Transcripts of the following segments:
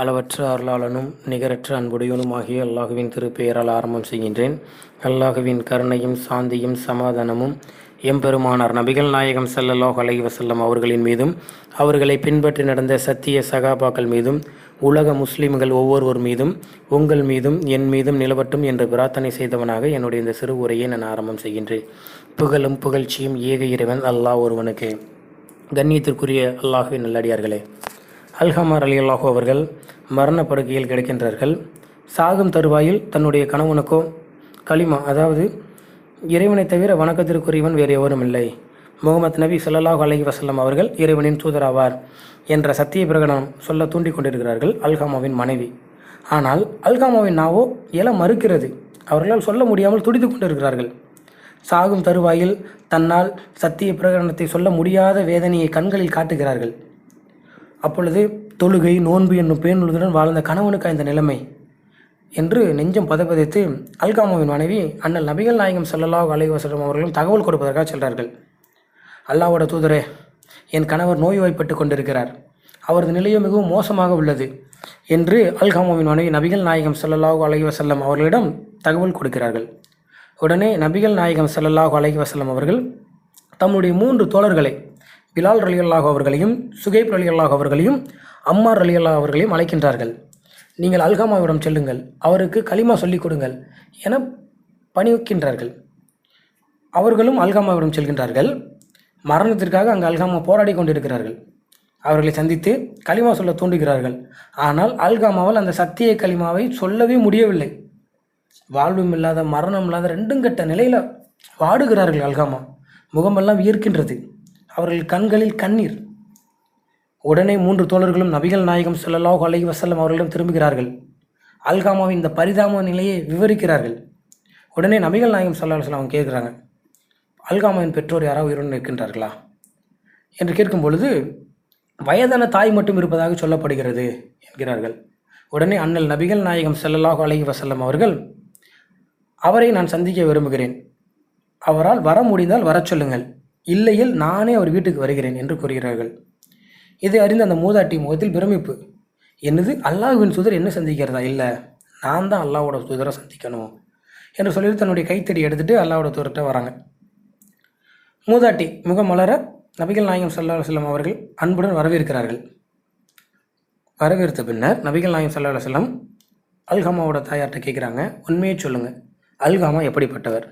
அளவற்ற அருளாளனும் நிகரற்ற அன்புடையவனுமாகிய அல்லாஹுவின் திருப்பெயரால் ஆரம்பம் செய்கின்றேன். அல்லாஹுவின் கருணையும் சாந்தியும் சமாதானமும் எம்பெருமானார் நபிகள் நாயகம் ஸல்லல்லாஹு அலை வசல்லம் அவர்களின் மீதும் அவர்களை பின்பற்றி நடந்த சத்திய சகாபாக்கள் மீதும் உலக முஸ்லிம்கள் ஒவ்வொருவர் மீதும் உங்கள் மீதும் என் மீதும் நிலவட்டும் என்று பிரார்த்தனை செய்தவனாக என்னுடைய இந்த சிறு உரையை நான் ஆரம்பம் செய்கின்றேன். புகழும் புகழ்ச்சியும் ஏக இறைவன் அல்லாஹ் ஒருவனுக்கு. கண்ணியத்திற்குரிய அல்லாஹுவின் நல்லடியார்களே அல்ஹமார் அலி அல்லாஹூ அவர்கள் மரணப்படுக்கையில் கிடைக்கின்றார்கள். சாகும் தருவாயில் தன்னுடைய கணவனுக்கோ களிமா அதாவது இறைவனை தவிர வணக்கத்திற்குரியவன் வேறு எவரும் இல்லை. முகமது நபி ஸல்லல்லாஹு அலஹி வசல்லம் அவர்கள் இறைவனின் தூதராவார் என்ற சத்திய பிரகடனம் சொல்ல தூண்டிக் கொண்டிருக்கிறார்கள் அல்காமாவின் மனைவி. ஆனால் அல்காமாவின் நாவோ இல மறுக்கிறது. அவர்களால் சொல்ல முடியாமல் துடித்து கொண்டிருக்கிறார்கள். சாகும் தருவாயில் தன்னால் சத்திய பிரகடனத்தை சொல்ல முடியாத வேதனையை கண்களில் காட்டுகிறார்கள். அப்பொழுது தொழுகை நோன்பு என்னும் பேணுடன் வாழ்ந்த கணவனுக்கு இந்த நிலைமை என்று நெஞ்சம் பதப்பதைத்து அல்காமாவின் மனைவி அண்ணல் நபிகள் நாயகம் ஸல்லல்லாஹு அலைஹி அவர்களும் தகவல் கொடுப்பதற்காக செல்கிறார்கள் அல்லாஹ்வோட தூதரே என் கணவர் நோய்வாய்ப்பட்டு கொண்டிருக்கிறார். அவரது நிலையும் மிகவும் மோசமாக உள்ளது என்று அல்காமாவின் மனைவி நபிகள் நாயகம் ஸல்லல்லாஹு அலைஹி வஸல்லம் அவர்களிடம் தகவல் கொடுக்கிறார்கள். உடனே நபிகள் நாயகம் ஸல்லல்லாஹு அலைஹி வஸல்லம் அவர்கள் தம்முடைய மூன்று தோழர்களை பிலால் ரலி அல்லாஹ் அவர்களையும் சுகைப் ரலி அல்லாஹ் அவர்களையும் அம்மார் ரலி அல்லாஹ் அவர்களையும் அழைக்கின்றார்கள். நீங்கள் அல்காமாவிடம் செல்லுங்கள் அவருக்கு களிமா சொல்லிக் கொடுங்கள் என பணிவுக்கின்றார்கள். அவர்களும் அல்காமாவிடம் செல்கின்றார்கள். மரணத்திற்காக அங்கு அல்காமா போராடி கொண்டிருக்கிறார்கள். அவர்களை சந்தித்து களிமா சொல்ல தூண்டுகிறார்கள். ஆனால் அல்காமாவால் அந்த சத்திய களிமாவை சொல்லவே முடியவில்லை. வாழ்வும் இல்லாத மரணம் இல்லாத ரெண்டும் கட்ட நிலையில் வாடுகிறார்கள் அல்காமா. முகமெல்லாம் ஈர்க்கின்றது அவர்கள் கண்களில் கண்ணீர். உடனே மூன்று தோழர்களும் நபிகள் நாயகம் ஸல்லல்லாஹு அலைஹி வசல்லம் அவர்களிடம் திரும்புகிறார்கள். அல்காமாவின் இந்த பரிதாம நிலையை விவரிக்கிறார்கள். உடனே நபிகள் நாயகம் ஸல்லல்லாஹு அலைஹி அவங்க கேட்குறாங்க அல்காமாவின் பெற்றோர் யாராவது உயிருடன் இருக்கின்றார்களா என்று கேட்கும் பொழுது வயதான தாய் மட்டும் இருப்பதாக சொல்லப்படுகிறது என்கிறார்கள். உடனே அண்ணல் நபிகள் நாயகம் ஸல்லல்லாஹு அலஹி வசல்லம் அவர்கள் அவரை நான் சந்திக்க விரும்புகிறேன். அவரால் வர முடிந்தால் வரச் சொல்லுங்கள். இல்லையில் நானே அவர் வீட்டுக்கு வருகிறேன் என்று கூறுகிறார்கள். இதை அறிந்த அந்த மூதாட்டி முகத்தில் பிரமிப்பு. என்னது அல்லாஹ்வின் சுதர் என்ன சந்திக்கிறதா? இல்லை நான் தான் அல்லாவோட தூதரை சந்திக்கணும் என்று சொல்லி தன்னுடைய கைத்தடி எடுத்துட்டு அல்லாவோட தூதர்கிட்ட வராங்க. மூதாட்டி முகம் மலர நபிகள் நாயகம் ஸல்லல்லாஹு செல்லம் அவர்கள் அன்புடன் வரவேற்கிறார்கள். வரவேற்ற பின்னர் நபிகள் நாயகம் ஸல்லல்லாஹு செல்லம் அல்ஹாமாவோட அல்காமாவோட தாயார்கிட்ட கேட்குறாங்க உண்மையை சொல்லுங்கள் அல்காமா எப்படிப்பட்டவர்?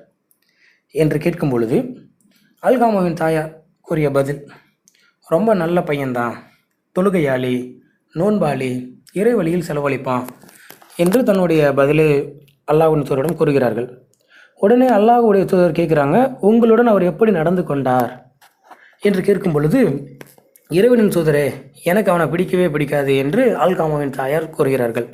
என்று கேட்கும் பொழுது அல்காமாவின் தாயார் கூறிய பதில் ரொம்ப நல்ல பையன்தான். தொழுகையாளி நோன்பாளி இறைவழியில் செலவழிப்பான் என்று தன்னுடைய பதிலை அல்லாஹ்வின் தூதரிடம் கூறுகிறார்கள். உடனே அல்லாஹுடைய தூதர் கேட்குறாங்க உங்களுடன் அவர் எப்படி நடந்து கொண்டார்? என்று கேட்கும் பொழுது இறைவனின் தூதரே எனக்கு அவனை பிடிக்கவே பிடிக்காது என்று அல்காமாவின் தாயார் கூறுகிறார்கள்.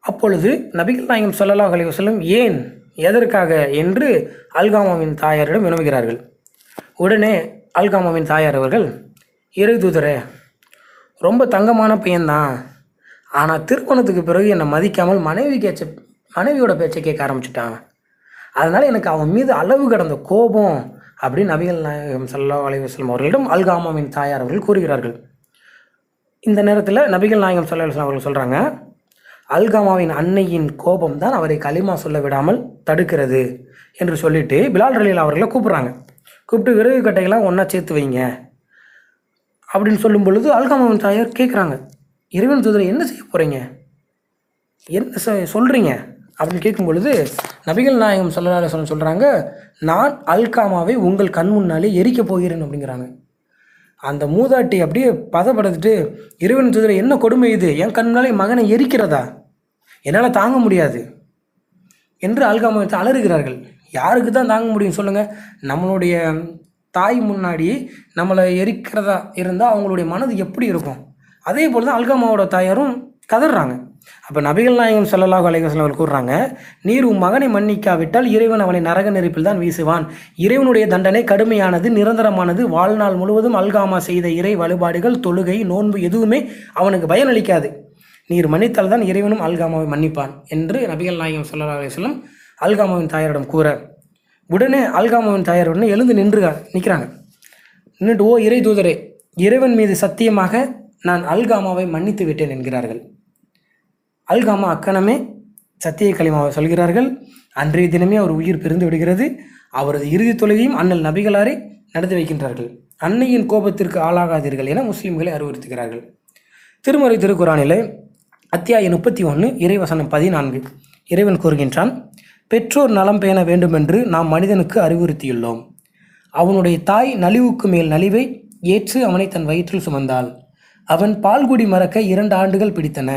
அப்பொழுது நபிகள் நாயகம் ஸல்லல்லாஹு அலைஹி வஸல்லம் ஏன் எதற்காக? என்று அல்காமாவின் தாயாரிடம் வினவுகிறார்கள். உடனே அல்காமாவின் தாயார் அவர்கள் இறை தூதரே ரொம்ப தங்கமான பையன்தான். ஆனால் திருமணத்துக்கு பிறகு என்னை மதிக்காமல் மனைவி கேச்ச மனைவியோட பேச்சை கேட்க ஆரம்பிச்சிட்டான். அதனால் எனக்கு அவன் மீது அளவு கடந்த கோபம் அப்படின்னு நபிகள் நாயகம் சல்லா அலைஹி அவர்களிடம் அல்காமாவின் தாயார் அவர்கள் கூறுகிறார்கள். இந்த நேரத்தில் நபிகள் நாயகம் சல்லா அலைஹி அவர்கள் சொல்கிறாங்க அல்காமாவின் அன்னையின் கோபம் தான் அவரை களிமா சொல்ல விடாமல் தடுக்கிறது என்று சொல்லிட்டு பிலால் ரலீல் அவர்களை கூப்பிட்றாங்க. கூப்பிட்டு விறகு கட்டையெல்லாம் ஒன்றா சேர்த்து வைங்க. அப்படின்னு சொல்லும் பொழுது அல்காமன் தாயார் கேட்குறாங்க இறைவன் தூதரை என்ன செய்ய போகிறீங்க என்ன சொ- அப்படின்னு கேட்கும் பொழுது நபிகள் நாயகம் ஸல்லல்லாஹு அலைஹி சொல்கிறாங்க நான் அல்காமாவை உங்கள் கண் முன்னாலே எரிக்கப் போகிறேன் அப்படிங்கிறாங்க. அந்த மூதாட்டி அப்படியே பதப்படுத்துட்டு இறைவன் தூதரை என்ன கொடுமை இது? என் கண் முன்னாலே மகனை எரிக்கிறதா? என்னால் தாங்க முடியாது என்று அல்காமா அலறுகிறார்கள் யாருக்கு தான் தாங்க முடியும் சொல்லுங்கள் நம்மளுடைய தாய் முன்னாடி நம்மளை எரிக்கிறதா இருந்தால் அவங்களுடைய மனது எப்படி இருக்கும்? அதே போல் தான் அல்காமாவோட தாயாரும் கதறாங்க. அப்போ நபிகள் நாயகம் ஸல்லல்லாஹு அலைஹி வஸல்லம் அவர்கள் கூறுறாங்க நீர் உன் மகனை மன்னிக்காவிட்டால் இறைவன் அவனை நரக நெருப்பில் தான் வீசுவான். இறைவனுடைய தண்டனை கடுமையானது நிரந்தரமானது. வாழ்நாள் முழுவதும் அல்காமா செய்த இறை வழிபாடுகள் தொழுகை நோன்பு எதுவுமே அவனுக்கு பயனளிக்காது. நீர் மன்னித்தால் தான் இறைவனும் அல்காமாவை மன்னிப்பான் என்று நபிகள் நாயகம் ஸல்லல்லாஹு அலைஹி அல்காமாவின் தாயாரிடம் கூற உடனே அல்காமாவின் தாயார் உடனே எழுந்து நின்று நிற்கிறாங்க. நின்றுட்டு ஓ இறை தூதரே இறைவன் மீது சத்தியமாக நான் அல்காமாவை மன்னித்து விட்டேன் என்கிறார்கள். அல்காமா அக்கணமே சத்திய களிமாவை சொல்கிறார்கள். அன்றைய தினமே அவர் உயிர் பிரிந்து விடுகிறது. அவரது இறுதி தொழுகையும் அண்ணல் நபிகளாரை நடத்தி வைக்கின்றார்கள். அன்னையின் கோபத்திற்கு ஆளாகாதீர்கள் என முஸ்லீம்களை அறிவுறுத்துகிறார்கள். திருமறை திருக்குறானிலே அத்தியாயம் முப்பத்தி ஒன்று இறைவசனம் பதினான்கு இறைவன் கூறுகின்றான் பெற்றோர் நலம் பேண வேண்டுமென்று நாம் மனிதனுக்கு அறிவுறுத்தியுள்ளோம். அவனுடைய தாய் நலிவுக்கு மேல் நலிவை ஏற்று அவனை தன் வயிற்றில் சுமந்தாள். அவன் பால்குடி மறக்க இரண்டு ஆண்டுகள் பிடித்தன.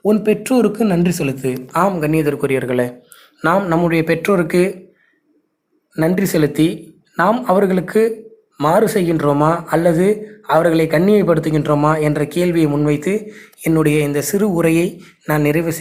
உன் பெற்றோருக்கு நன்றி செலுத்து. ஆம் கண்ணியதற்குரியர்களே நாம் நம்முடைய பெற்றோருக்கு நன்றி செலுத்தி நாம் அவர்களுக்கு மாறு செய்கின்றோமா அல்லது அவர்களை கண்ணியப்படுத்துகின்றோமா என்ற கேள்வியை முன்வைத்து என்னுடைய இந்த சிறு உரையை நான் நிறைவு செய்